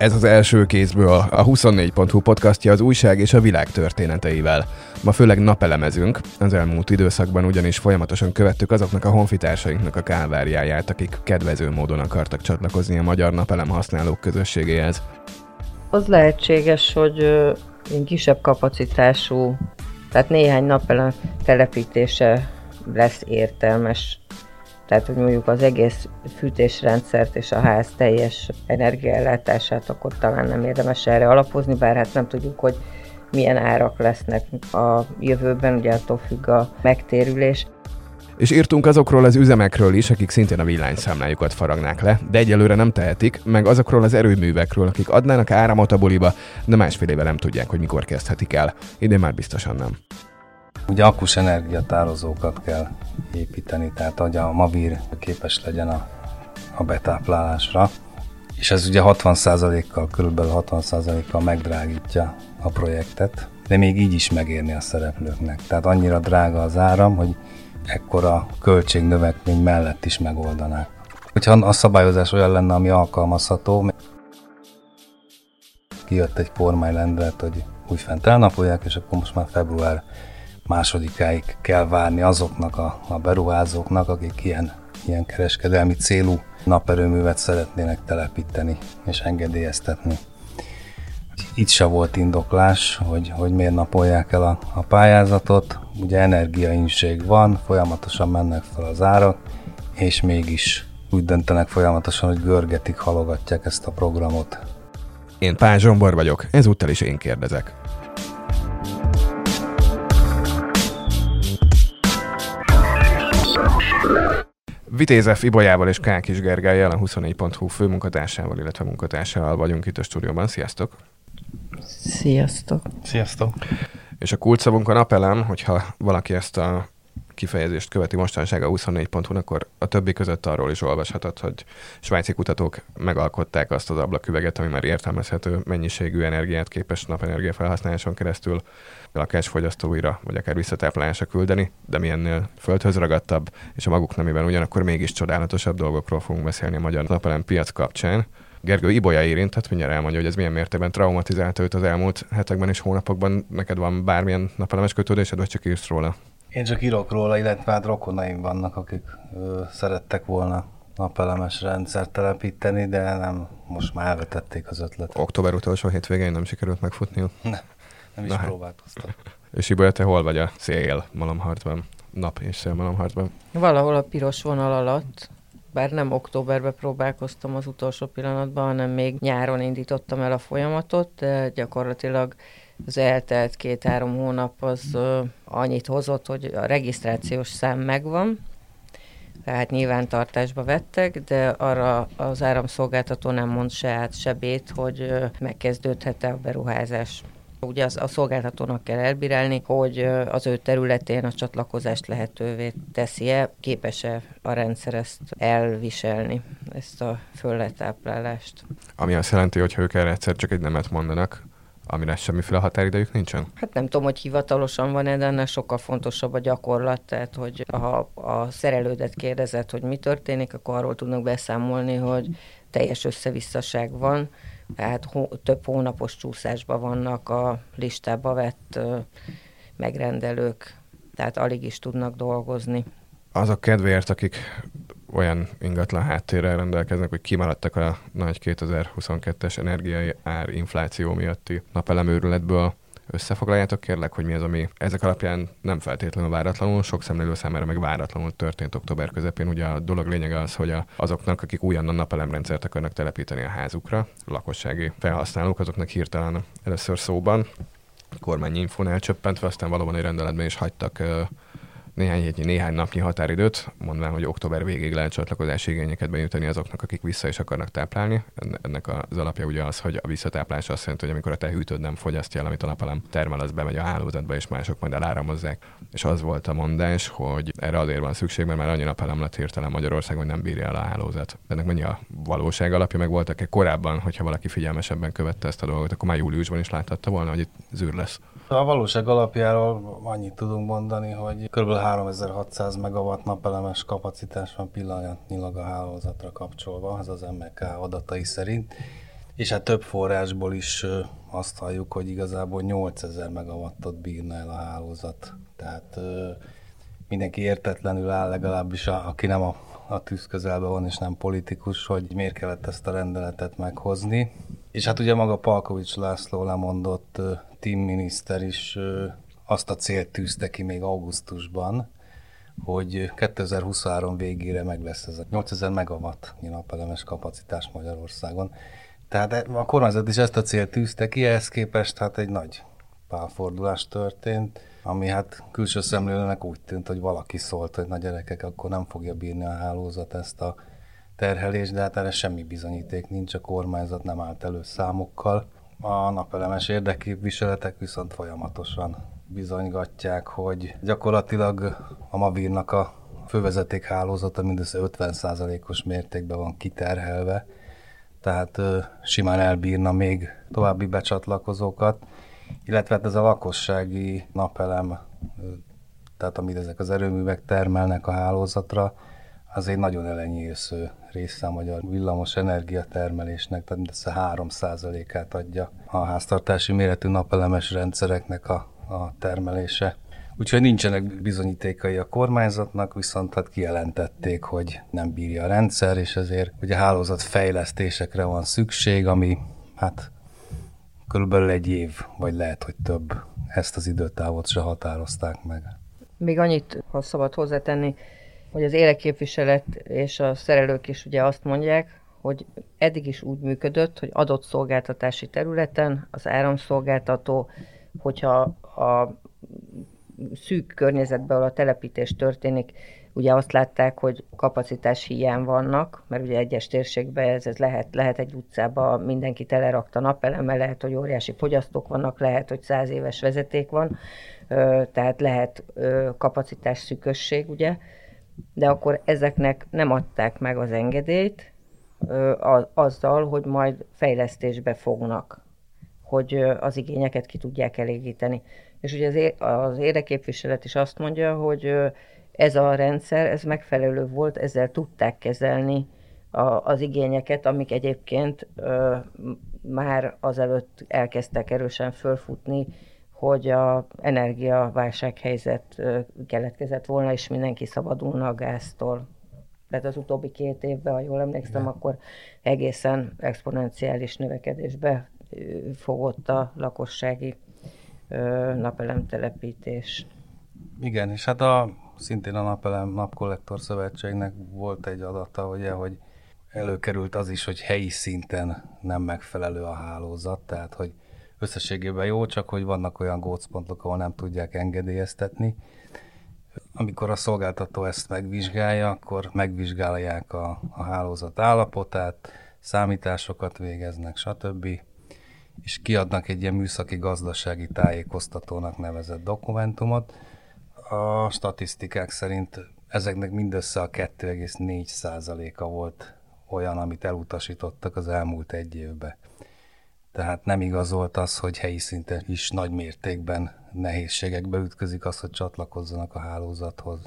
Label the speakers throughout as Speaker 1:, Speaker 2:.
Speaker 1: Ez az első kézből a 24.hu podcastja az újság és a világ történeteivel. Ma főleg napelemezünk, az elmúlt időszakban ugyanis folyamatosan követtük azoknak a honfitársainknak a kálváriáját, akik kedvező módon akartak csatlakozni a magyar napelem használók közösségéhez.
Speaker 2: Az lehetséges, hogy kisebb kapacitású, tehát néhány napelem telepítése lesz értelmes tehát hogy mondjuk az egész fűtésrendszert és a ház teljes energiaellátását, akkor talán nem érdemes erre alapozni, bár hát nem tudjuk, hogy milyen árak lesznek a jövőben, ugye attól függ a megtérülés.
Speaker 1: És írtunk azokról az üzemekről is, akik szintén a villanyszámlájukat faragnák le, de egyelőre nem tehetik, meg azokról az erőművekről, akik adnának áramot a buliba, de másfél éve nem tudják, hogy mikor kezdhetik el. Idén már biztosan nem.
Speaker 3: Ugye akkus energiatározókat kell építeni, tehát hogy a Mavir képes legyen a, a betáplálásra, és ez ugye 60%-kal, körülbelül 60%-kal megdrágítja a projektet, de még így is megérni a szereplőknek. Tehát annyira drága az áram, hogy ekkora költségnövekmény mellett is megoldanák. Hogyha a szabályozás olyan lenne, ami alkalmazható, kijött egy kormányrendelt, hogy úgy fent elnapolják, és akkor most már február másodikáig kell várni azoknak a, a beruházóknak, akik ilyen, ilyen kereskedelmi célú naperőművet szeretnének telepíteni és engedélyeztetni. Itt se volt indoklás, hogy, hogy miért napolják el a, a pályázatot. Ugye energiainség van, folyamatosan mennek fel az árak, és mégis úgy döntenek folyamatosan, hogy görgetik, halogatják ezt a programot.
Speaker 1: Én Pál Zsombor vagyok, ezúttal is én kérdezek. Vitézef Ibolyával és Kákis Gergelyel, a 24.hu főmunkatársával, illetve munkatársával vagyunk itt a stúdióban. Sziasztok!
Speaker 2: Sziasztok!
Speaker 3: Sziasztok!
Speaker 1: És a kulcsszavunk a napelem, hogyha valaki ezt a kifejezést követi mostanság a 24.hu, akkor a többi között arról is olvashatod, hogy svájci kutatók megalkották azt az ablaküveget, ami már értelmezhető mennyiségű energiát képes napenergia felhasználáson keresztül lakásfogyasztóira, vagy akár visszatáplálásra küldeni, de mi ennél földhöz ragadtabb, és a maguk nemében ugyanakkor mégis csodálatosabb dolgokról fogunk beszélni a magyar napelem piac kapcsán. Gergő Ibolya érintett, mindjárt elmondja, hogy ez milyen mértékben traumatizálta őt az elmúlt hetekben és hónapokban. Neked van bármilyen napelemes kötődésed, vagy csak írsz róla?
Speaker 3: Én csak írok róla, illetve hát rokonaim vannak, akik ö, szerettek volna napelemes rendszert telepíteni, de nem, most már elvetették az ötletet.
Speaker 1: Október utolsó hétvégén nem sikerült megfutni.
Speaker 3: Nem, nem is
Speaker 1: Na hát.
Speaker 3: próbálkoztam.
Speaker 1: És Ibolya, te hol vagy a szél malomharcban? Nap és szél malomharcban?
Speaker 2: Valahol a piros vonal alatt, bár nem októberben próbálkoztam az utolsó pillanatban, hanem még nyáron indítottam el a folyamatot, de gyakorlatilag az eltelt két-három hónap az ö, annyit hozott, hogy a regisztrációs szám megvan, tehát nyilvántartásba vettek, de arra az áramszolgáltató nem mond se át, se bét, hogy ö, megkezdődhet-e a beruházás. Ugye az, a szolgáltatónak kell elbírálni, hogy az ő területén a csatlakozást lehetővé teszi-e, képes-e a rendszer ezt elviselni, ezt a fölletáplálást.
Speaker 1: Ami azt jelenti, hogy ha ők erre egyszer csak egy nemet mondanak, amire semmiféle határidejük nincsen?
Speaker 2: Hát nem tudom, hogy hivatalosan van-e, de ennél sokkal fontosabb a gyakorlat, tehát hogy ha a szerelődet kérdezett, hogy mi történik, akkor arról tudnak beszámolni, hogy teljes összevisszaság van, tehát hó- több hónapos csúszásban vannak a listába vett ö, megrendelők, tehát alig is tudnak dolgozni.
Speaker 1: Azok kedvéért, akik olyan ingatlan háttérrel rendelkeznek, hogy kimaradtak a nagy 2022-es energiai ár infláció miatti napelemőrületből, összefoglaljátok kérlek, hogy mi az, ami ezek alapján nem feltétlenül váratlanul, sok szemlélő számára meg váratlanul történt október közepén. Ugye a dolog lényege az, hogy a, azoknak, akik újonnan napelemrendszert akarnak telepíteni a házukra, lakossági felhasználók, azoknak hirtelen először szóban kormányi infón elcsöppentve, aztán valóban egy rendeletben is hagytak néhány hétnyi, néhány napnyi határidőt, mondván, hogy október végéig lehet csatlakozási igényeket benyújtani azoknak, akik vissza is akarnak táplálni. En- Ennek az alapja ugye az, hogy a visszatáplás azt jelenti, hogy amikor a te hűtőd nem fogyasztja el, amit a napelem termel, az bemegy a hálózatba, és mások majd eláramozzák. És az volt a mondás, hogy erre azért van szükség, mert már annyi napelem lett hirtelen Magyarországon, hogy nem bírja el a hálózat. Ennek mennyi a valóság alapja, meg voltak-e korábban, hogyha valaki figyelmesebben követte ezt a dolgot, akkor már júliusban is láthatta volna, hogy itt zűr lesz.
Speaker 3: A valóság alapjáról annyit tudunk mondani, hogy kb. 3600 megawatt napelemes kapacitás van pillanatnyilag a hálózatra kapcsolva, ez az MK adatai szerint, És hát több forrásból is azt halljuk, hogy igazából 8000 megawattot bírna el a hálózat. Tehát mindenki értetlenül áll, legalábbis a, aki nem a, a tűz közelben van és nem politikus, hogy miért kellett ezt a rendeletet meghozni. És hát ugye maga Palkovics László lemondott team miniszter is azt a célt tűzte ki még augusztusban, hogy 2023 végére meg lesz ez a 8000 megawatt napelemes kapacitás Magyarországon. Tehát a kormányzat is ezt a célt tűzte ki, ehhez képest hát egy nagy pálfordulás történt, ami hát külső szemlélőnek úgy tűnt, hogy valaki szólt, hogy na gyerekek, akkor nem fogja bírni a hálózat ezt a terhelést, de hát erre semmi bizonyíték nincs, a kormányzat nem állt elő számokkal. A napelemes érdekképviseletek viszont folyamatosan bizonygatják, hogy gyakorlatilag a Mavírnak a fővezeték hálózata mindössze 50%-os mértékben van kiterhelve, tehát ö, simán elbírna még további becsatlakozókat, illetve hát ez a lakossági napelem, ö, tehát amit ezek az erőművek termelnek a hálózatra, az egy nagyon elenyésző része a magyar villamos energiatermelésnek, tehát mindössze 3%-át adja a háztartási méretű napelemes rendszereknek a, a termelése. Úgyhogy nincsenek bizonyítékai a kormányzatnak, viszont hát kijelentették, hogy nem bírja a rendszer, és ezért ugye hálózat fejlesztésekre van szükség, ami hát körülbelül egy év, vagy lehet, hogy több. Ezt az időtávot se határozták meg.
Speaker 2: Még annyit, ha szabad hozzátenni, hogy az éleképviselet és a szerelők is ugye azt mondják, hogy eddig is úgy működött, hogy adott szolgáltatási területen az áramszolgáltató, hogyha a szűk környezetben, ahol a telepítés történik, ugye azt látták, hogy kapacitás hiány vannak, mert ugye egyes térségben ez, ez lehet, lehet egy utcában mindenki telerakta napelemmel, lehet, hogy óriási fogyasztók vannak, lehet, hogy száz éves vezeték van, tehát lehet kapacitás szűkösség, ugye, de akkor ezeknek nem adták meg az engedélyt azzal, hogy majd fejlesztésbe fognak, hogy az igényeket ki tudják elégíteni. És ugye az, az érdeképviselet is azt mondja, hogy ez a rendszer, ez megfelelő volt, ezzel tudták kezelni az igényeket, amik egyébként ö, már azelőtt elkezdtek erősen fölfutni, hogy a energiaválsághelyzet keletkezett volna, és mindenki szabadulna a gáztól. Tehát az utóbbi két évben, ha jól emlékszem, Igen. akkor egészen exponenciális növekedésbe fogott a lakossági napelemtelepítés.
Speaker 3: Igen, és hát a, szintén a Napelem Napkollektor Szövetségnek volt egy adata, ugye, hogy előkerült az is, hogy helyi szinten nem megfelelő a hálózat, tehát hogy összességében jó, csak hogy vannak olyan gócpontok, ahol nem tudják engedélyeztetni. Amikor a szolgáltató ezt megvizsgálja, akkor megvizsgálják a, a hálózat állapotát, számításokat végeznek, stb és kiadnak egy ilyen műszaki gazdasági tájékoztatónak nevezett dokumentumot. A statisztikák szerint ezeknek mindössze a 2,4%-a volt olyan, amit elutasítottak az elmúlt egy évben. Tehát nem igazolt az, hogy helyi szinten is nagy mértékben nehézségekbe ütközik az, hogy csatlakozzanak a hálózathoz.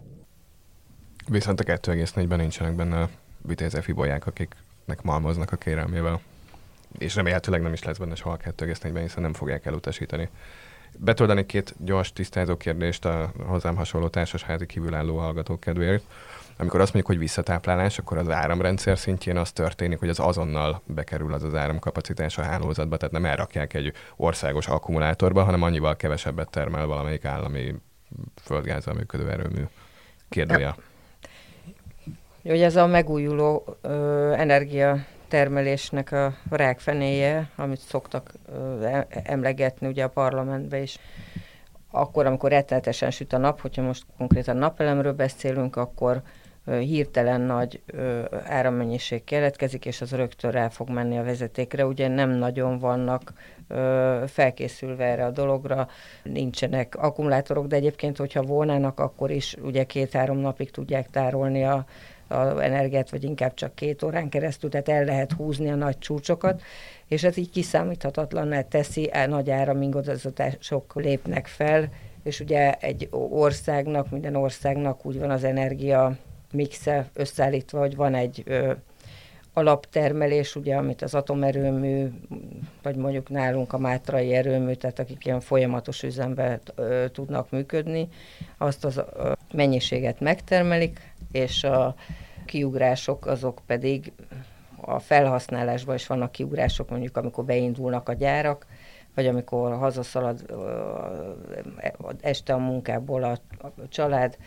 Speaker 1: Viszont a 2,4-ben nincsenek benne a vitézefi bolyák, akiknek malmoznak a kérelmével és remélhetőleg nem is lesz benne soha 2,4-ben, hiszen nem fogják elutasítani. Betölteni két gyors tisztázó kérdést a hozzám hasonló társasházi kívülálló hallgatók kedvéért. Amikor azt mondjuk, hogy visszatáplálás, akkor az áramrendszer szintjén az történik, hogy az azonnal bekerül az az áramkapacitás a hálózatba, tehát nem elrakják egy országos akkumulátorba, hanem annyival kevesebbet termel valamelyik állami földgázzal működő erőmű. Kérdője.
Speaker 2: Hogy ez a megújuló ö, energia termelésnek a rákfenéje, amit szoktak e, emlegetni ugye a parlamentben is. Akkor, amikor rettenetesen süt a nap, hogyha most konkrétan napelemről beszélünk, akkor hirtelen nagy árammennyiség keletkezik, és az rögtön rá fog menni a vezetékre. Ugye nem nagyon vannak felkészülve erre a dologra, nincsenek akkumulátorok, de egyébként, hogyha volnának, akkor is ugye két-három napig tudják tárolni a, az energiát, vagy inkább csak két órán keresztül, tehát el lehet húzni a nagy csúcsokat, és ez így kiszámíthatatlanná teszi, el nagy áramingadozatások lépnek fel, és ugye egy országnak, minden országnak úgy van az energia mixe összeállítva, hogy van egy ö, alaptermelés, ugye, amit az atomerőmű, vagy mondjuk nálunk a mátrai erőmű, tehát akik ilyen folyamatos üzemben ö, tudnak működni, azt az ö, mennyiséget megtermelik, és a kiugrások azok pedig a felhasználásban is vannak kiugrások, mondjuk amikor beindulnak a gyárak, vagy amikor hazaszalad este a munkából a, család,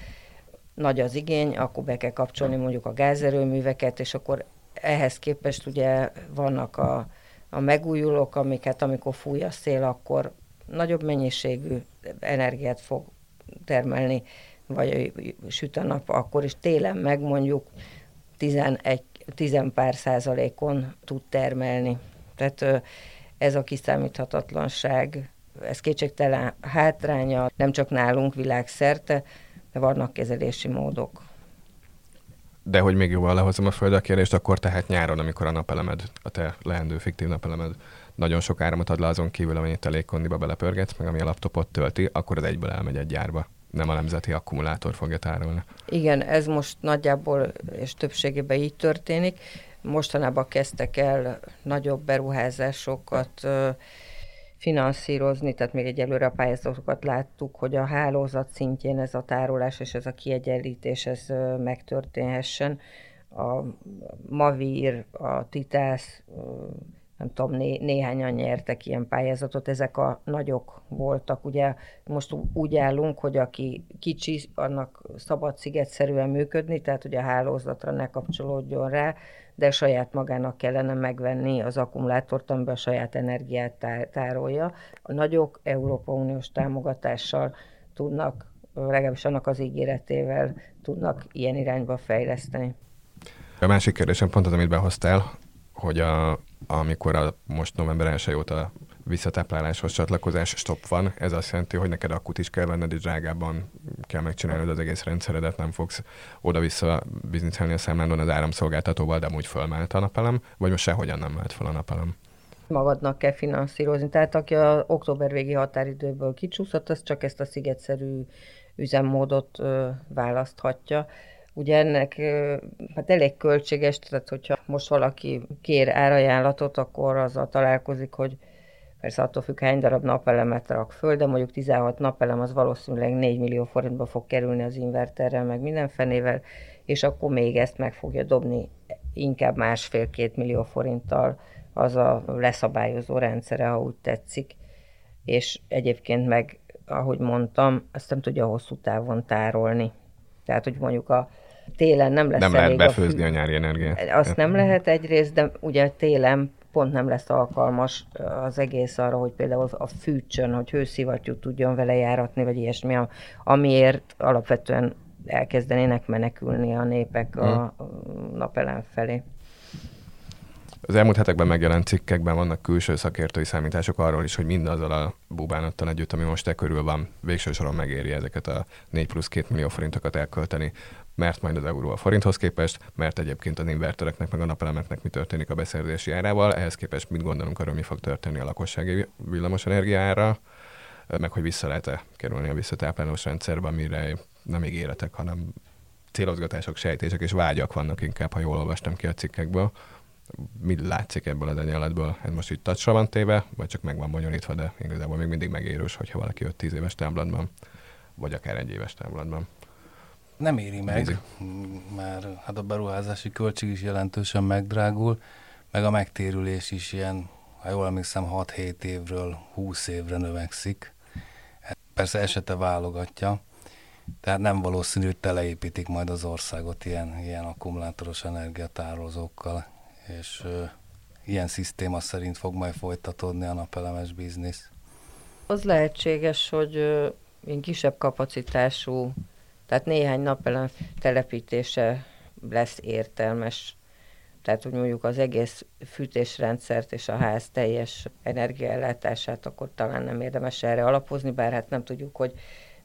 Speaker 2: nagy az igény, akkor be kell kapcsolni mondjuk a gázerőműveket, és akkor ehhez képest ugye vannak a, a megújulók, amiket amikor fúj a szél, akkor nagyobb mennyiségű energiát fog termelni, vagy süt a nap, akkor is télen meg mondjuk 11, 10 pár százalékon tud termelni. Tehát ez a kiszámíthatatlanság, ez kétségtelen hátránya, nem csak nálunk világszerte, de vannak kezelési módok.
Speaker 1: De hogy még jobban lehozom a földre a kérdést, akkor tehát nyáron, amikor a napelemed, a te leendő fiktív napelemed nagyon sok áramot ad le azon kívül, amennyit a légkondiba belepörgetsz, meg ami a laptopot tölti, akkor az egyből elmegy egy gyárba. Nem a nemzeti akkumulátor fogja tárolni.
Speaker 2: Igen, ez most nagyjából és többségében így történik. Mostanában kezdtek el nagyobb beruházásokat finanszírozni, tehát még egyelőre a pályázatokat láttuk, hogy a hálózat szintjén ez a tárolás és ez a kiegyenlítés ez megtörténhessen. A Mavir, a Titász, nem tudom, né, néhányan nyertek ilyen pályázatot, ezek a nagyok voltak. Ugye most úgy állunk, hogy aki kicsi, annak szabad szigetszerűen működni, tehát hogy a hálózatra ne kapcsolódjon rá, de saját magának kellene megvenni az akkumulátort, amiben a saját energiát tárolja. A nagyok Európa Uniós támogatással tudnak, legalábbis annak az ígéretével tudnak ilyen irányba fejleszteni.
Speaker 1: A másik kérdésem pont az, amit behoztál, hogy a, amikor a most november 1 óta visszatápláláshoz csatlakozás stop van, ez azt jelenti, hogy neked akut is kell venned, és drágábban kell megcsinálnod az egész rendszeredet, nem fogsz oda-vissza bizniszelni a számládon az áramszolgáltatóval, de amúgy fölmelt a napelem, vagy most sehogyan nem mehet fel a napelem?
Speaker 2: Magadnak kell finanszírozni. Tehát aki a október végi határidőből kicsúszott, az csak ezt a szigetszerű üzemmódot ö, választhatja. Ugye ennek hát elég költséges, tehát hogyha most valaki kér árajánlatot, akkor azzal találkozik, hogy persze attól függ, hány darab napelemet rak föl, de mondjuk 16 napelem az valószínűleg 4 millió forintba fog kerülni az inverterrel, meg minden fenével, és akkor még ezt meg fogja dobni inkább másfél-két millió forinttal az a leszabályozó rendszere, ha úgy tetszik. És egyébként meg, ahogy mondtam, azt nem tudja hosszú távon tárolni. Tehát, hogy mondjuk a télen nem lesz
Speaker 1: Nem lehet befőzni a, fű... a nyári energiát.
Speaker 2: Azt nem lehet egyrészt, de ugye télen pont nem lesz alkalmas az egész arra, hogy például a fűtsön, hogy hőszivattyút tudjon vele járatni, vagy ilyesmi, amiért alapvetően elkezdenének menekülni a népek a hmm. napelem felé.
Speaker 1: Az elmúlt hetekben megjelent cikkekben vannak külső szakértői számítások arról is, hogy mindazzal a bubánattal együtt, ami most e körül van, végső soron megéri ezeket a 4 plusz 2 millió forintokat elkölteni mert majd az euró a forinthoz képest, mert egyébként az invertereknek meg a napelemeknek mi történik a beszerzési árával, ehhez képest mit gondolunk arról, mi fog történni a lakossági villamos energiára, meg hogy vissza lehet-e kerülni a visszatáplálós rendszerbe, amire nem ígéretek, hanem célozgatások, sejtések és vágyak vannak inkább, ha jól olvastam ki a cikkekből. Mi látszik ebből az egyenletből? Ez most itt tacsra van téve, vagy csak meg van bonyolítva, de igazából még mindig megérős, hogyha valaki 5-10 éves táblatban, vagy akár egy éves táblatban.
Speaker 3: Nem éri meg, Nézzük. már hát a beruházási költség is jelentősen megdrágul, meg a megtérülés is ilyen, ha jól emlékszem, 6-7 évről 20 évre növekszik. Persze esete válogatja, tehát nem valószínű, hogy teleépítik majd az országot ilyen, ilyen akkumulátoros energiatározókkal, és ö, ilyen szisztéma szerint fog majd folytatódni a napelemes biznisz.
Speaker 2: Az lehetséges, hogy ö, én kisebb kapacitású tehát néhány napelem telepítése lesz értelmes. Tehát, hogy mondjuk az egész fűtésrendszert és a ház teljes energiaellátását, akkor talán nem érdemes erre alapozni, bár hát nem tudjuk, hogy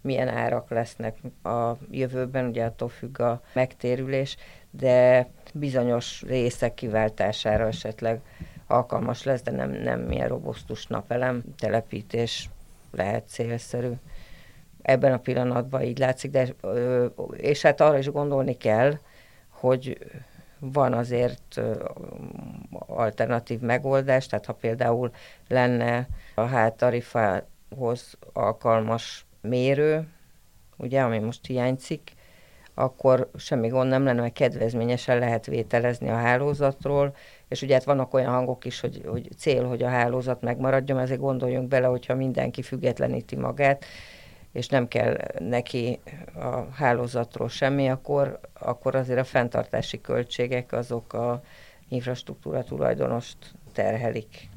Speaker 2: milyen árak lesznek a jövőben, ugye attól függ a megtérülés, de bizonyos részek kiváltására esetleg alkalmas lesz, de nem, nem milyen robosztus napelem telepítés lehet célszerű ebben a pillanatban így látszik, de, és hát arra is gondolni kell, hogy van azért alternatív megoldás, tehát ha például lenne a háttarifához alkalmas mérő, ugye, ami most hiányzik, akkor semmi gond nem lenne, mert kedvezményesen lehet vételezni a hálózatról, és ugye hát vannak olyan hangok is, hogy, hogy cél, hogy a hálózat megmaradjon, ezért gondoljunk bele, hogyha mindenki függetleníti magát, és nem kell neki a hálózatról semmi, akkor, akkor azért a fenntartási költségek azok a infrastruktúra tulajdonost terhelik.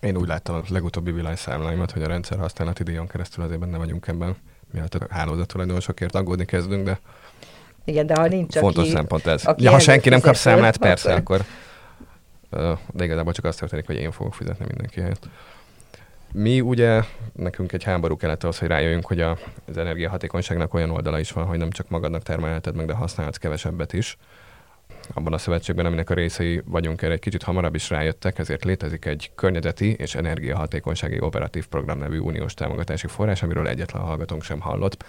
Speaker 1: Én úgy láttam a legutóbbi világszámláimat, hogy a rendszer használati díjon keresztül azért benne vagyunk ebben, miatt a hálózat tulajdonosokért aggódni kezdünk, de
Speaker 2: igen, de ha nincs
Speaker 1: Fontos aki, szempont ez. Aki ja, ha senki nem kap számlát, persze, akkor... De igazából csak azt történik, hogy én fogok fizetni mindenki helyett. Mi ugye, nekünk egy háború kellett ahhoz, hogy rájöjjünk, hogy a, az energiahatékonyságnak olyan oldala is van, hogy nem csak magadnak termelheted meg, de használhatsz kevesebbet is. Abban a szövetségben, aminek a részei vagyunk, erre egy kicsit hamarabb is rájöttek, ezért létezik egy környezeti és energiahatékonysági operatív program nevű uniós támogatási forrás, amiről egyetlen hallgatónk sem hallott.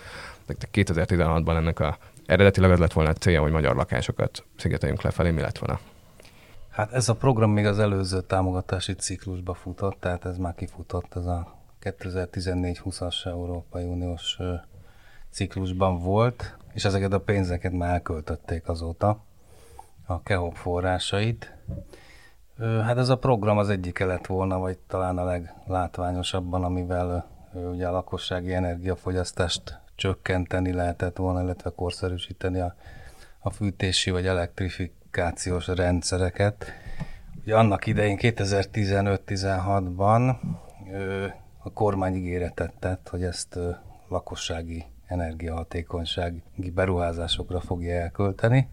Speaker 1: De 2016-ban ennek a eredetileg az lett volna a célja, hogy magyar lakásokat szigeteljünk lefelé, mi lett volna?
Speaker 3: Hát ez a program még az előző támogatási ciklusba futott, tehát ez már kifutott, ez a 2014-20-as Európai Uniós ciklusban volt, és ezeket a pénzeket már elköltötték azóta, a KEHOP forrásait. Hát ez a program az egyike lett volna, vagy talán a leglátványosabban, amivel ugye a lakossági energiafogyasztást csökkenteni lehetett volna, illetve korszerűsíteni a, a fűtési vagy elektrifikációs rendszereket. Ugye annak idején 2015-16-ban a kormány ígéretet tett, hogy ezt lakossági energiahatékonysági beruházásokra fogja elkölteni.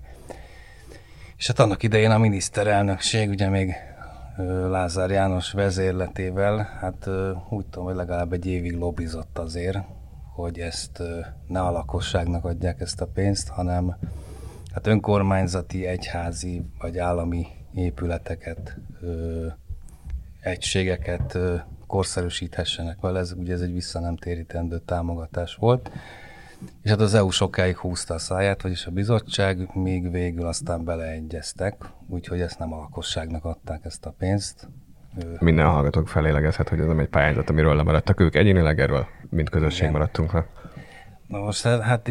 Speaker 3: És hát annak idején a miniszterelnökség ugye még Lázár János vezérletével, hát úgy tudom, hogy legalább egy évig lobbizott azért, hogy ezt ne a lakosságnak adják ezt a pénzt, hanem hát önkormányzati, egyházi vagy állami épületeket, ö, egységeket ö, korszerűsíthessenek vele. Ez ugye ez egy vissza nem térítendő támogatás volt. És hát az EU sokáig húzta a száját, vagyis a bizottság, még végül aztán beleegyeztek, úgyhogy ezt nem a lakosságnak adták ezt a pénzt,
Speaker 1: minden hallgatók felélegezhet, hogy ez nem egy pályázat, amiről lemaradtak ők egyénileg, erről mint közösség Igen. maradtunk le.
Speaker 3: Na most hát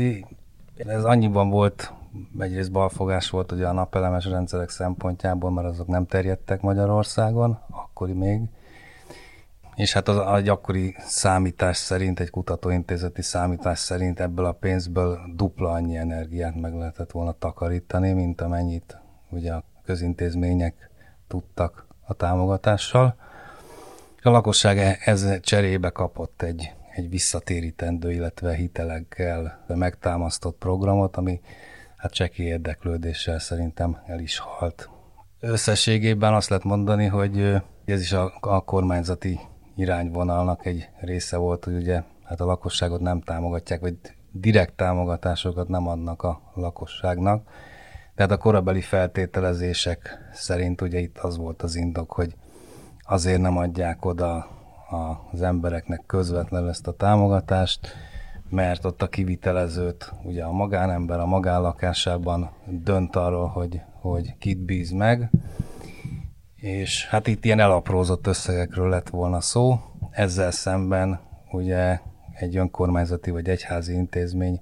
Speaker 3: ez annyiban volt, egyrészt balfogás volt ugye a napelemes rendszerek szempontjából, mert azok nem terjedtek Magyarországon, akkori még. És hát az, a gyakori számítás szerint, egy kutatóintézeti számítás szerint ebből a pénzből dupla annyi energiát meg lehetett volna takarítani, mint amennyit ugye a közintézmények tudtak a támogatással. A lakosság e- ez cserébe kapott egy, egy visszatérítendő, illetve hitelekkel megtámasztott programot, ami hát cseki érdeklődéssel szerintem el is halt. Összességében azt lehet mondani, hogy ez is a, a kormányzati irányvonalnak egy része volt, hogy ugye hát a lakosságot nem támogatják, vagy direkt támogatásokat nem adnak a lakosságnak, tehát a korabeli feltételezések szerint ugye itt az volt az indok, hogy azért nem adják oda az embereknek közvetlenül ezt a támogatást, mert ott a kivitelezőt, ugye a magánember a magánlakásában dönt arról, hogy, hogy kit bíz meg, és hát itt ilyen elaprózott összegekről lett volna szó, ezzel szemben ugye egy önkormányzati vagy egyházi intézmény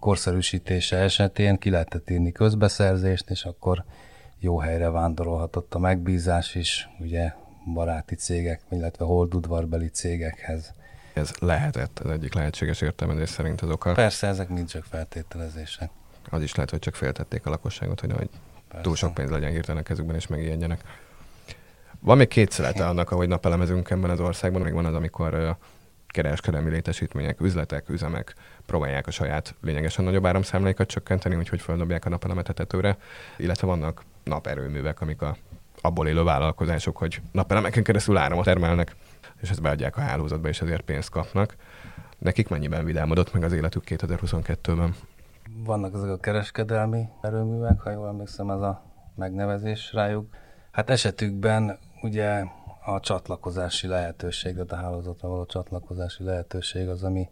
Speaker 3: korszerűsítése esetén ki lehetett írni közbeszerzést, és akkor jó helyre vándorolhatott a megbízás is, ugye baráti cégek, illetve holdudvarbeli cégekhez.
Speaker 1: Ez lehetett az egyik lehetséges értelmezés szerint az oka.
Speaker 3: Persze, ezek mind csak feltételezések.
Speaker 1: Az is lehet, hogy csak féltették a lakosságot, hogy, hogy túl sok pénz legyen hirtelen a kezükben, és megijedjenek. Van még két szelete annak, ahogy napelemezünk ebben az országban, még van az, amikor kereskedelmi létesítmények, üzletek, üzemek próbálják a saját lényegesen nagyobb áramszámláikat csökkenteni, úgyhogy földobják a napelemet a tetőre, illetve vannak naperőművek, amik a abból élő vállalkozások, hogy napelemeken keresztül áramot termelnek, és ezt beadják a hálózatba, és ezért pénzt kapnak. Nekik mennyiben vidámodott meg az életük 2022-ben?
Speaker 3: Vannak ezek a kereskedelmi erőművek, ha jól emlékszem, ez a megnevezés rájuk. Hát esetükben ugye a csatlakozási lehetőség, tehát a hálózatra való csatlakozási lehetőség az, ami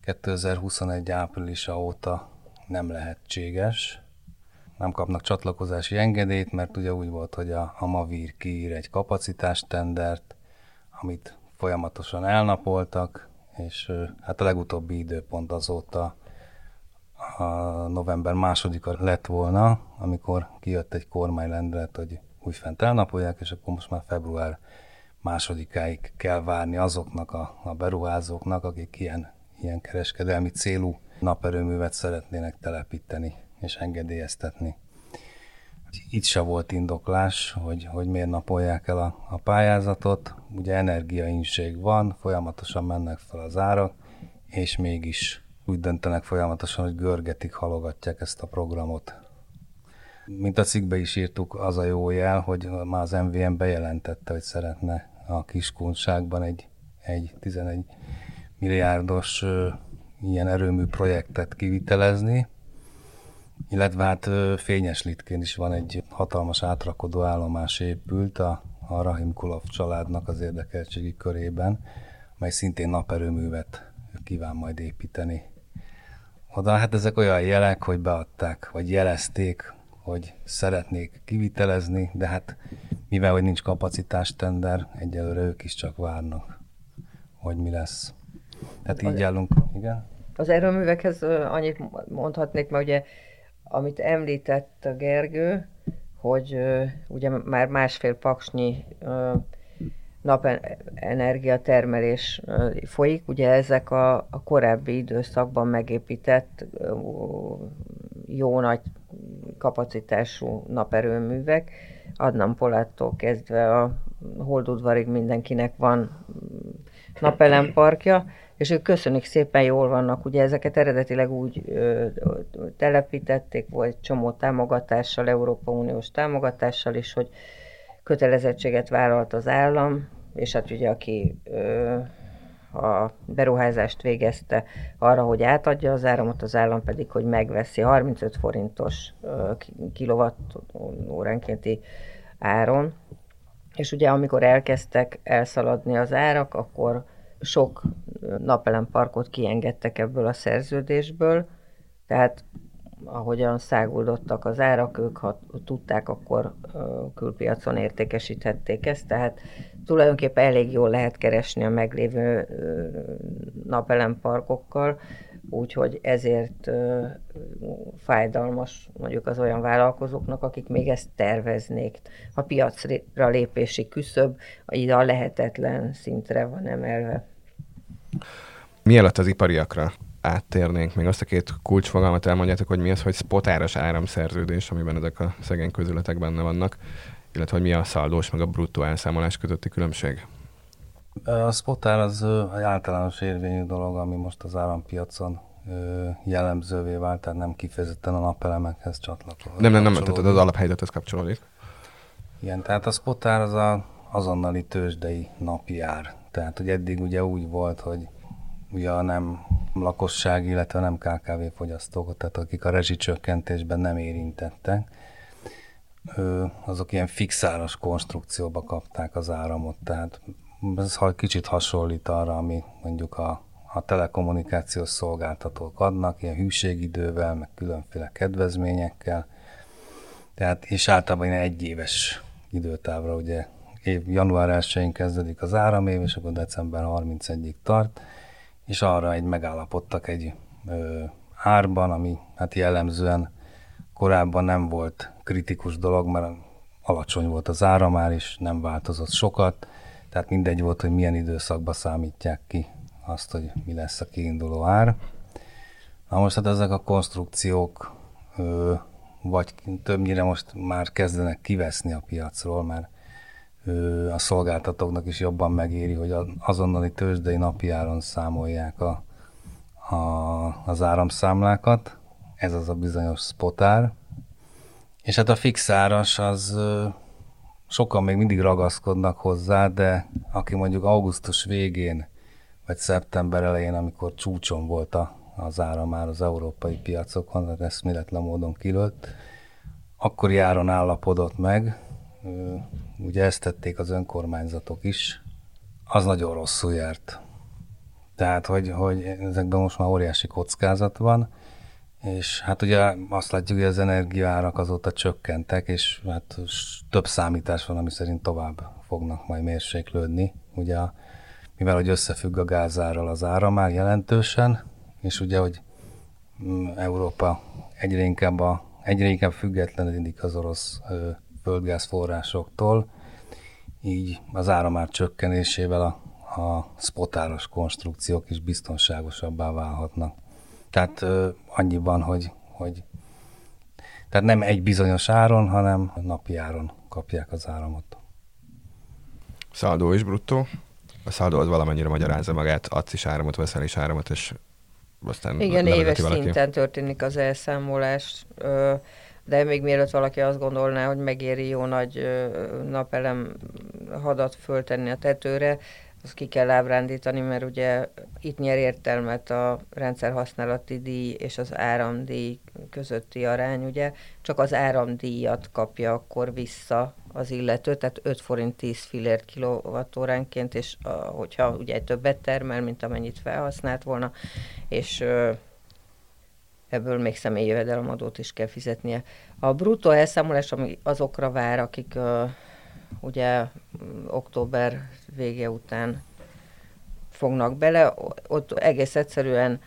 Speaker 3: 2021 áprilisa óta nem lehetséges. nem kapnak csatlakozási engedélyt, mert ugye úgy volt, hogy a, a Mavir kiír egy kapacitástendert, amit folyamatosan elnapoltak, és hát a legutóbbi időpont azóta a november másodika lett volna, amikor kijött egy kormányrendelet, hogy újfent elnapolják, és akkor most már február másodikáig kell várni azoknak a, a beruházóknak, akik ilyen, ilyen kereskedelmi célú naperőművet szeretnének telepíteni és engedélyeztetni. Itt se volt indoklás, hogy, hogy miért napolják el a, a pályázatot. Ugye energiainség van, folyamatosan mennek fel az árak, és mégis úgy döntenek folyamatosan, hogy görgetik, halogatják ezt a programot. Mint a cikkbe is írtuk, az a jó jel, hogy már az MVM bejelentette, hogy szeretne a kiskunságban egy, egy 11 milliárdos ilyen erőmű projektet kivitelezni, illetve hát Fényes Litkén is van egy hatalmas átrakodó állomás épült a, a Rahim Kulov családnak az érdekeltségi körében, mely szintén naperőművet kíván majd építeni. Oda hát ezek olyan jelek, hogy beadták, vagy jelezték, hogy szeretnék kivitelezni, de hát mivel hogy nincs kapacitástender, egyelőre ők is csak várnak, hogy mi lesz. Tehát így állunk, igen.
Speaker 2: Az erőművekhez annyit mondhatnék, mert ugye amit említett a Gergő, hogy ugye már másfél paksnyi napenergia termelés folyik, ugye ezek a, a korábbi időszakban megépített jó nagy kapacitású naperőművek, Adnan Poláttól kezdve a Holdudvarig mindenkinek van napelemparkja, és ők köszönik szépen jól vannak. Ugye ezeket eredetileg úgy ö, telepítették, vagy csomó támogatással, Európa Uniós támogatással is, hogy kötelezettséget vállalt az állam, és hát ugye aki ö, a beruházást végezte arra, hogy átadja az áramot, az állam pedig, hogy megveszi 35 forintos kilowatt óránkénti áron. És ugye amikor elkezdtek elszaladni az árak, akkor sok napelemparkot kiengedtek ebből a szerződésből, tehát ahogyan száguldottak az árak, ők ha tudták, akkor külpiacon értékesíthették ezt, tehát tulajdonképpen elég jól lehet keresni a meglévő napelemparkokkal, úgyhogy ezért fájdalmas mondjuk az olyan vállalkozóknak, akik még ezt terveznék. A piacra lépési küszöb ide a lehetetlen szintre van emelve.
Speaker 1: Mielőtt az ipariakra áttérnénk, még azt a két kulcsfogalmat elmondjátok, hogy mi az, hogy spotáros áramszerződés, amiben ezek a szegény közületek benne vannak, illetve hogy mi a szaldós meg a bruttó elszámolás közötti különbség?
Speaker 3: A spotár az egy általános érvényű dolog, ami most az árampiacon jellemzővé vált, tehát nem kifejezetten a napelemekhez csatlakozik.
Speaker 1: Nem, nem, nem, tehát az alaphelyzethez kapcsolódik.
Speaker 3: Igen, tehát a spotár az a azonnali tőzsdei napi ár. Tehát, hogy eddig ugye úgy volt, hogy ugye a nem lakosság, illetve nem KKV fogyasztók, tehát akik a rezsicsökkentésben nem érintettek, azok ilyen fixáros konstrukcióba kapták az áramot, tehát ez kicsit hasonlít arra, ami mondjuk a, a telekommunikációs szolgáltatók adnak, ilyen hűségidővel, meg különféle kedvezményekkel, tehát, és általában ilyen egyéves időtávra, ugye év, január 1-én kezdődik az áramév, és akkor december 31-ig tart, és arra egy megállapodtak egy ö, árban, ami hát jellemzően korábban nem volt kritikus dolog, mert alacsony volt az ára már, és nem változott sokat, tehát mindegy volt, hogy milyen időszakban számítják ki azt, hogy mi lesz a kiinduló ár. Na most hát ezek a konstrukciók ö, vagy többnyire most már kezdenek kiveszni a piacról, mert ö, a szolgáltatóknak is jobban megéri, hogy azonnali tőzsdei napi áron számolják a, a, az áramszámlákat. Ez az a bizonyos spotár. És hát a fix áras az sokan még mindig ragaszkodnak hozzá, de aki mondjuk augusztus végén vagy szeptember elején, amikor csúcson volt a, az ára már az európai piacokon, tehát eszméletlen módon kilőtt, akkor járon állapodott meg, ugye ezt tették az önkormányzatok is, az nagyon rosszul járt. Tehát, hogy, hogy ezekben most már óriási kockázat van, és hát ugye azt látjuk, hogy az energiaárak azóta csökkentek, és hát több számítás van, ami szerint tovább fognak majd mérséklődni. Ugye, mivel hogy összefügg a gázárral az ára már jelentősen, és ugye, hogy mm, Európa egyre inkább, a, egyre inkább függetlenedik az orosz földgázforrásoktól, így az áramár csökkenésével a, a spotáros konstrukciók is biztonságosabbá válhatnak. Tehát annyiban, hogy, hogy tehát nem egy bizonyos áron, hanem napi áron kapják az áramot.
Speaker 1: Szaldó és bruttó. A szaldó az valamennyire magyarázza magát, adsz is áramot, veszel is áramot, és aztán
Speaker 2: Igen, éves valaki. szinten történik az elszámolás, de még mielőtt valaki azt gondolná, hogy megéri jó nagy napelem hadat föltenni a tetőre, azt ki kell ábrándítani, mert ugye itt nyer értelmet a rendszerhasználati díj és az áramdíj közötti arány, ugye csak az áramdíjat kapja akkor vissza az illető, tehát 5 forint 10 fillért kilovattóránként, és a, hogyha ugye többet termel, mint amennyit felhasznált volna, és ebből még személyi jövedelemadót is kell fizetnie. A bruttó elszámolás, ami azokra vár, akik ugye október vége után fognak bele, ott egész egyszerűen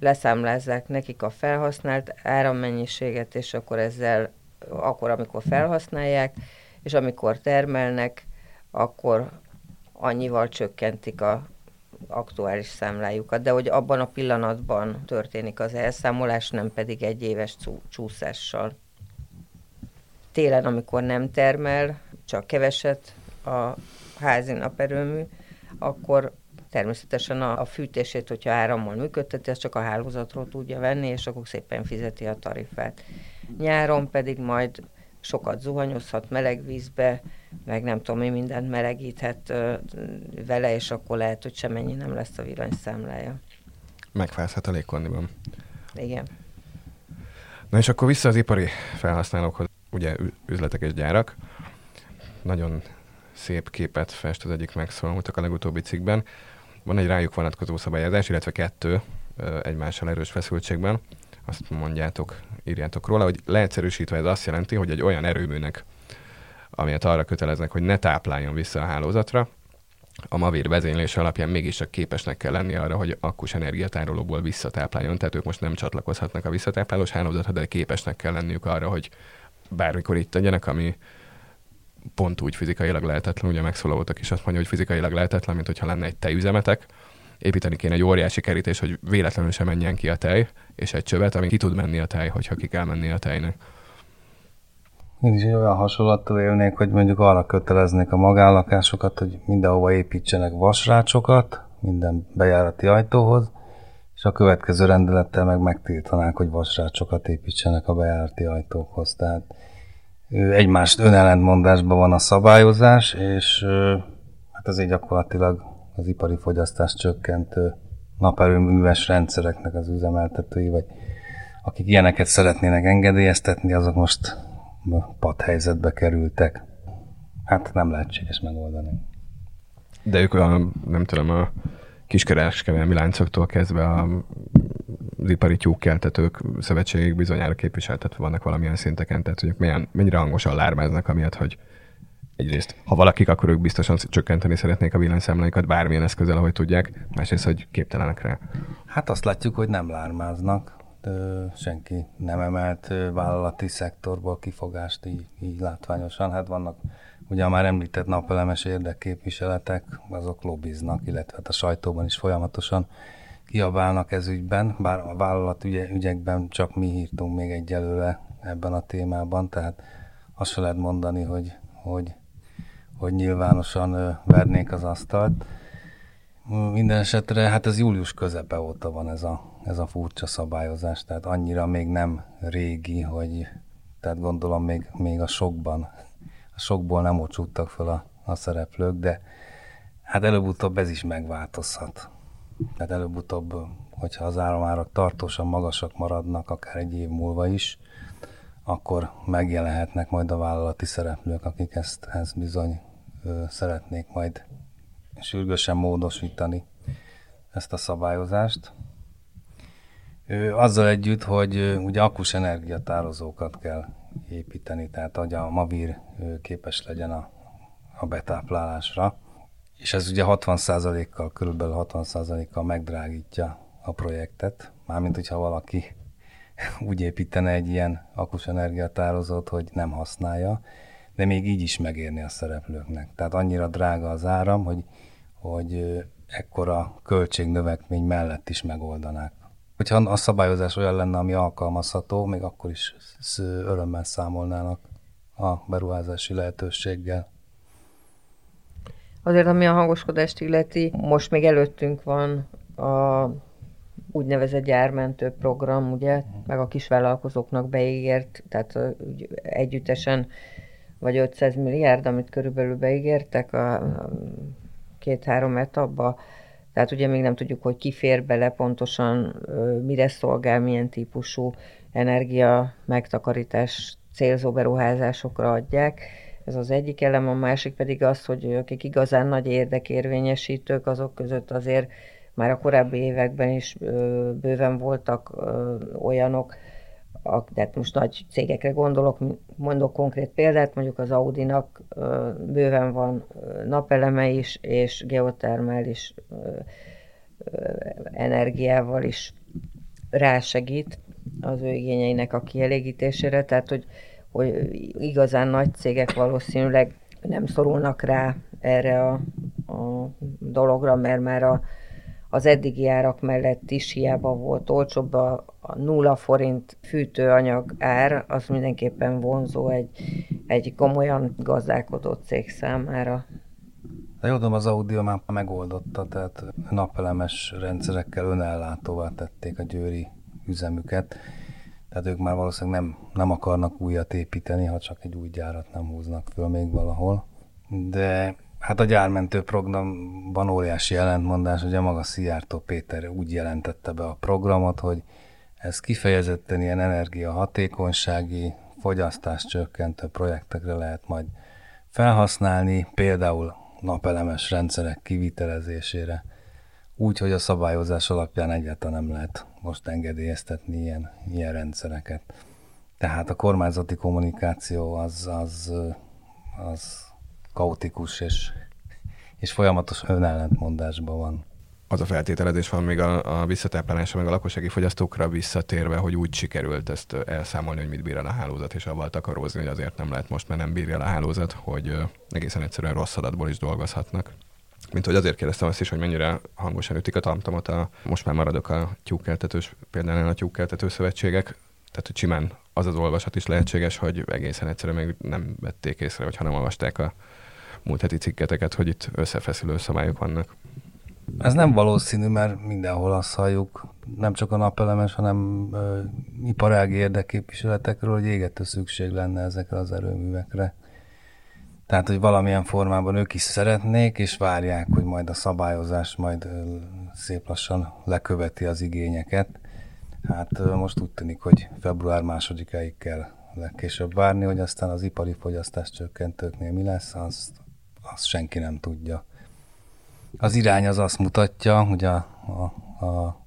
Speaker 2: leszámlázzák nekik a felhasznált árammennyiséget, és akkor ezzel, akkor, amikor felhasználják, és amikor termelnek, akkor annyival csökkentik a aktuális számlájukat, de hogy abban a pillanatban történik az elszámolás, nem pedig egy éves csúszással. Télen, amikor nem termel, csak keveset a házi naperőmű, akkor természetesen a, a fűtését, hogyha árammal működteti, az csak a hálózatról tudja venni, és akkor szépen fizeti a tarifát. Nyáron pedig majd sokat zuhanyozhat meleg vízbe, meg nem tudom mi mindent melegíthet vele, és akkor lehet, hogy semennyi nem lesz a villanyszámlája.
Speaker 1: Megfázhat a légkondiban.
Speaker 2: Igen.
Speaker 1: Na és akkor vissza az ipari felhasználókhoz, ugye üzletek és gyárak nagyon szép képet fest az egyik megszólaltak a legutóbbi cikkben. Van egy rájuk vonatkozó szabályozás, illetve kettő egymással erős feszültségben. Azt mondjátok, írjátok róla, hogy leegyszerűsítve ez azt jelenti, hogy egy olyan erőműnek, amelyet arra köteleznek, hogy ne tápláljon vissza a hálózatra, a Mavir vezénylése alapján mégiscsak képesnek kell lenni arra, hogy akkus energiatárolóból visszatápláljon. Tehát ők most nem csatlakozhatnak a visszatáplálós hálózatra, de képesnek kell lenniük arra, hogy bármikor itt tegyenek, ami pont úgy fizikailag lehetetlen, ugye megszólalótak is azt mondja, hogy fizikailag lehetetlen, mint hogyha lenne egy tejüzemetek, építeni kéne egy óriási kerítés, hogy véletlenül sem menjen ki a tej, és egy csövet, ami ki tud menni a tej, hogyha ki kell menni a tejnek.
Speaker 3: Én is olyan hasonlattal élnék, hogy mondjuk arra köteleznék a magánlakásokat, hogy mindenhova építsenek vasrácsokat, minden bejárati ajtóhoz, és a következő rendelettel meg megtiltanák, hogy vasrácsokat építsenek a bejárati ajtókhoz. Tehát egymást önellentmondásban van a szabályozás, és hát azért gyakorlatilag az ipari fogyasztás csökkentő naperőműves rendszereknek az üzemeltetői, vagy akik ilyeneket szeretnének engedélyeztetni, azok most pad helyzetbe kerültek. Hát nem lehetséges megoldani.
Speaker 1: De ők olyan, nem tudom, a kiskereskedelmi láncoktól kezdve a az ipari tyúkkeltetők szövetségek bizonyára képviseltetve vannak valamilyen szinteken, tehát hogy milyen, mennyire hangosan lármáznak, amiatt, hogy egyrészt, ha valakik, akkor ők biztosan csökkenteni szeretnék a villanyszámláikat bármilyen eszközzel, ahogy tudják, másrészt, hogy képtelenek rá.
Speaker 3: Hát azt látjuk, hogy nem lármáznak. Senki nem emelt vállalati szektorból kifogást így, így látványosan. Hát vannak ugye a már említett napelemes érdekképviseletek, azok lobbiznak, illetve hát a sajtóban is folyamatosan kiabálnak ez ügyben, bár a vállalat ügye, ügyekben csak mi írtunk még egyelőre ebben a témában, tehát azt se lehet mondani, hogy, hogy, hogy nyilvánosan vernék az asztalt. Minden esetre, hát ez július közepe óta van ez a, ez a furcsa szabályozás, tehát annyira még nem régi, hogy tehát gondolom még, még a sokban, a sokból nem ocsúttak fel a, a szereplők, de hát előbb-utóbb ez is megváltozhat. Tehát előbb-utóbb, hogyha az áramárak tartósan magasak maradnak, akár egy év múlva is, akkor megjelenhetnek majd a vállalati szereplők, akik ezt, ezt bizony ö, szeretnék majd sürgősen módosítani ezt a szabályozást. Azzal együtt, hogy ugye akkus energiatározókat kell építeni, tehát hogy a Mavir képes legyen a, a betáplálásra, és ez ugye 60%-kal, körülbelül 60%-kal megdrágítja a projektet, mármint hogyha valaki úgy építene egy ilyen akus energiatározót, hogy nem használja, de még így is megérni a szereplőknek. Tehát annyira drága az áram, hogy, hogy ekkora költségnövekmény mellett is megoldanák. Hogyha a szabályozás olyan lenne, ami alkalmazható, még akkor is örömmel számolnának a beruházási lehetőséggel.
Speaker 2: Azért, ami a hangoskodást illeti, most még előttünk van a úgynevezett gyármentő program, ugye, meg a kisvállalkozóknak beígért, tehát együttesen vagy 500 milliárd, amit körülbelül beígértek a, a két-három etapba. Tehát ugye még nem tudjuk, hogy ki fér bele pontosan, mire szolgál, milyen típusú energia megtakarítás célzó beruházásokra adják. Ez az egyik elem, a másik pedig az, hogy akik igazán nagy érdekérvényesítők, azok között azért már a korábbi években is bőven voltak olyanok, a, tehát most nagy cégekre gondolok, mondok konkrét példát, mondjuk az Audinak bőven van napeleme is, és geotermális energiával is rásegít az ő igényeinek a kielégítésére, tehát hogy, hogy igazán nagy cégek valószínűleg nem szorulnak rá erre a, a dologra, mert már a, az eddigi árak mellett is hiába volt olcsóbb a, a nulla forint fűtőanyag ár, az mindenképpen vonzó egy, egy komolyan gazdálkodó cég számára.
Speaker 3: De jó, az Audio már megoldotta, tehát napelemes rendszerekkel önellátóvá tették a győri üzemüket. Tehát ők már valószínűleg nem, nem akarnak újat építeni, ha csak egy új gyárat nem húznak föl még valahol. De Hát a gyármentő programban óriási ellentmondás, ugye maga Szijjártó Péter úgy jelentette be a programot, hogy ez kifejezetten ilyen energiahatékonysági, fogyasztás csökkentő projektekre lehet majd felhasználni, például napelemes rendszerek kivitelezésére, úgy, hogy a szabályozás alapján egyáltalán nem lehet most engedélyeztetni ilyen, ilyen rendszereket. Tehát a kormányzati kommunikáció az, az, az kaotikus és, és folyamatos önellentmondásban van.
Speaker 1: Az a feltételezés van még a, a visszatáplálásra, meg a lakossági fogyasztókra visszatérve, hogy úgy sikerült ezt elszámolni, hogy mit bír el a hálózat, és avval takarózni, hogy azért nem lehet most, mert nem bírja el a hálózat, hogy egészen egyszerűen rossz adatból is dolgozhatnak mint hogy azért kérdeztem azt is, hogy mennyire hangosan ütik a tamtamot, a, most már maradok a tyúkkeltetős, például a tyúkkeltető szövetségek, tehát hogy simán az az olvasat is lehetséges, hogy egészen egyszerűen még nem vették észre, vagy ha olvasták a múlt heti cikketeket, hogy itt összefeszülő szabályok vannak.
Speaker 3: Ez nem valószínű, mert mindenhol azt halljuk, nem csak a napelemes, hanem ö, iparági érdekképviseletekről, hogy égető szükség lenne ezekre az erőművekre. Tehát, hogy valamilyen formában ők is szeretnék, és várják, hogy majd a szabályozás majd szép lassan leköveti az igényeket. Hát most úgy tűnik, hogy február másodikáig kell legkésőbb várni, hogy aztán az ipari fogyasztás csökkentőknél mi lesz, azt azt senki nem tudja. Az irány az azt mutatja, hogy a, a, a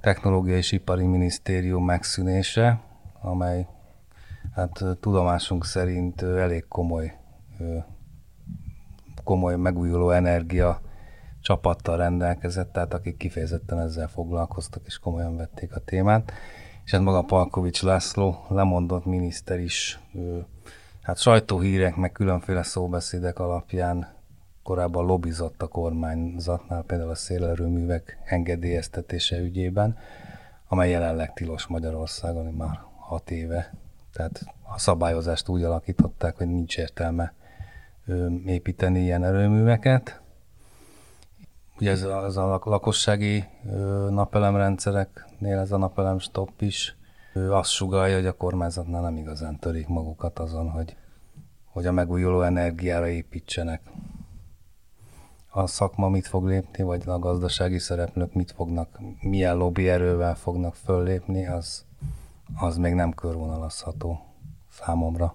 Speaker 3: Technológiai és Ipari Minisztérium megszűnése, amely hát tudomásunk szerint elég komoly, komoly megújuló energia csapattal rendelkezett, tehát akik kifejezetten ezzel foglalkoztak és komolyan vették a témát. És hát maga Palkovics László lemondott miniszter is Hát sajtóhírek, meg különféle szóbeszédek alapján korábban lobbizott a kormányzatnál, például a szélerőművek engedélyeztetése ügyében, amely jelenleg tilos Magyarországon már hat éve. Tehát a szabályozást úgy alakították, hogy nincs értelme építeni ilyen erőműveket. Ugye ez az a lakossági napelemrendszereknél ez a napelem stop is azt sugalja, hogy a kormányzatnál nem igazán törik magukat azon, hogy, hogy a megújuló energiára építsenek. A szakma mit fog lépni, vagy a gazdasági szereplők mit fognak, milyen lobby erővel fognak föllépni, az, az még nem körvonalazható számomra.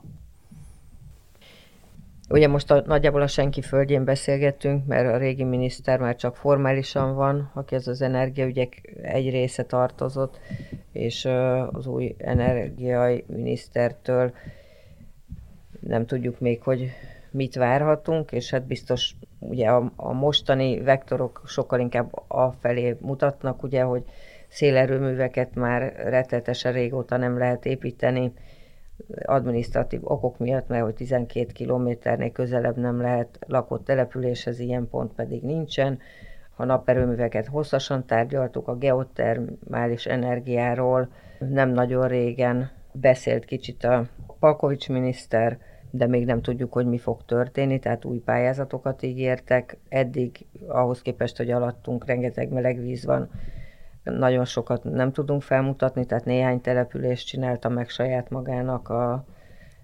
Speaker 2: Ugye most a, nagyjából a senki földjén beszélgettünk, mert a régi miniszter már csak formálisan van, aki ez az energiaügyek egy része tartozott, és az új energiai minisztertől nem tudjuk még, hogy mit várhatunk, és hát biztos ugye a, a mostani vektorok sokkal inkább afelé mutatnak, ugye, hogy szélerőműveket már rettetesen régóta nem lehet építeni, adminisztratív okok miatt, mert hogy 12 kilométernél közelebb nem lehet lakott településhez, ilyen pont pedig nincsen. A naperőműveket hosszasan tárgyaltuk, a geotermális energiáról nem nagyon régen beszélt kicsit a Palkovics miniszter, de még nem tudjuk, hogy mi fog történni, tehát új pályázatokat ígértek. Eddig ahhoz képest, hogy alattunk rengeteg meleg víz van, nagyon sokat nem tudunk felmutatni, tehát néhány települést csinálta meg saját magának a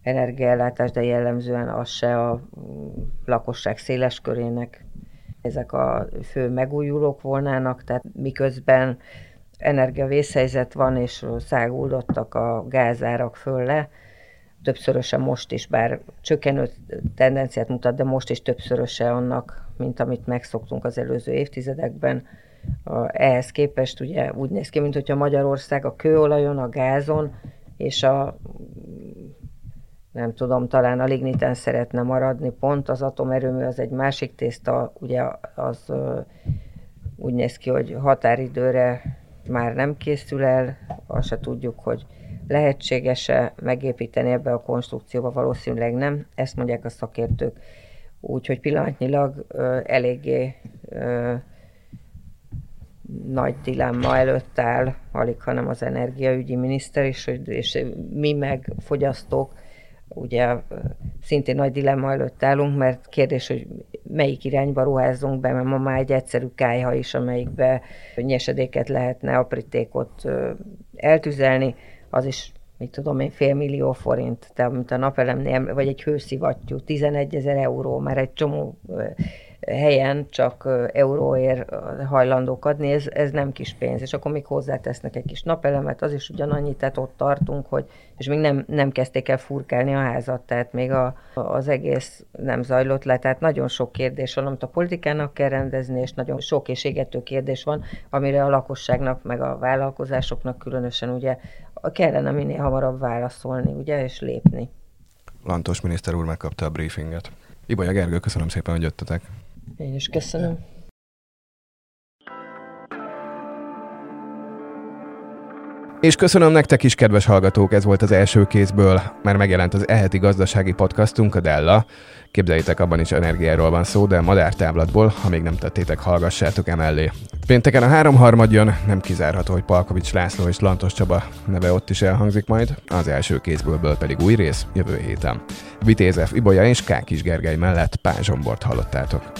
Speaker 2: energiaellátás, de jellemzően az se a lakosság széles körének ezek a fő megújulók volnának, tehát miközben energiavészhelyzet van, és száguldottak a gázárak fölle, többszöröse most is, bár csökkenő tendenciát mutat, de most is többszöröse annak, mint amit megszoktunk az előző évtizedekben. Ehhez képest ugye úgy néz ki, mint hogyha Magyarország a kőolajon, a gázon és a nem tudom, talán a ligniten szeretne maradni, pont az atomerőmű az egy másik tészta, ugye az úgy néz ki, hogy határidőre már nem készül el, azt se tudjuk, hogy lehetséges-e megépíteni ebbe a konstrukcióba, valószínűleg nem, ezt mondják a szakértők. Úgyhogy pillanatnyilag ö, eléggé ö, nagy dilemma előtt áll, alig hanem az energiaügyi miniszter is, és mi meg fogyasztók, ugye szintén nagy dilemma előtt állunk, mert kérdés, hogy melyik irányba ruházzunk be, mert ma már egy egyszerű kájha is, amelyikbe nyesedéket lehetne, aprítékot eltüzelni, az is mit tudom én, fél millió forint, tehát mint a napelemnél, vagy egy hőszivattyú, 11 ezer euró, már egy csomó helyen csak euróért hajlandók adni, ez, ez nem kis pénz. És akkor még hozzátesznek egy kis napelemet, az is ugyanannyit, tehát ott tartunk, hogy, és még nem, nem kezdték el furkálni a házat, tehát még a, az egész nem zajlott le, tehát nagyon sok kérdés van, amit a politikának kell rendezni, és nagyon sok és égető kérdés van, amire a lakosságnak, meg a vállalkozásoknak különösen ugye kellene minél hamarabb válaszolni, ugye, és lépni.
Speaker 1: Lantos miniszter úr megkapta a briefinget. Ibolya Gergő, köszönöm szépen, hogy jöttetek.
Speaker 2: Én is köszönöm.
Speaker 1: És köszönöm nektek is, kedves hallgatók, ez volt az első kézből, már megjelent az eheti gazdasági podcastunk, a Della. Képzeljétek, abban is energiáról van szó, de madártáblatból, ha még nem tettétek, hallgassátok emellé. Pénteken a háromharmad jön, nem kizárható, hogy Palkovics László és Lantos Csaba neve ott is elhangzik majd, az első kézből pedig új rész jövő héten. Vitézef Ibolya és Kákis Gergely mellett Pázsombort hallottátok.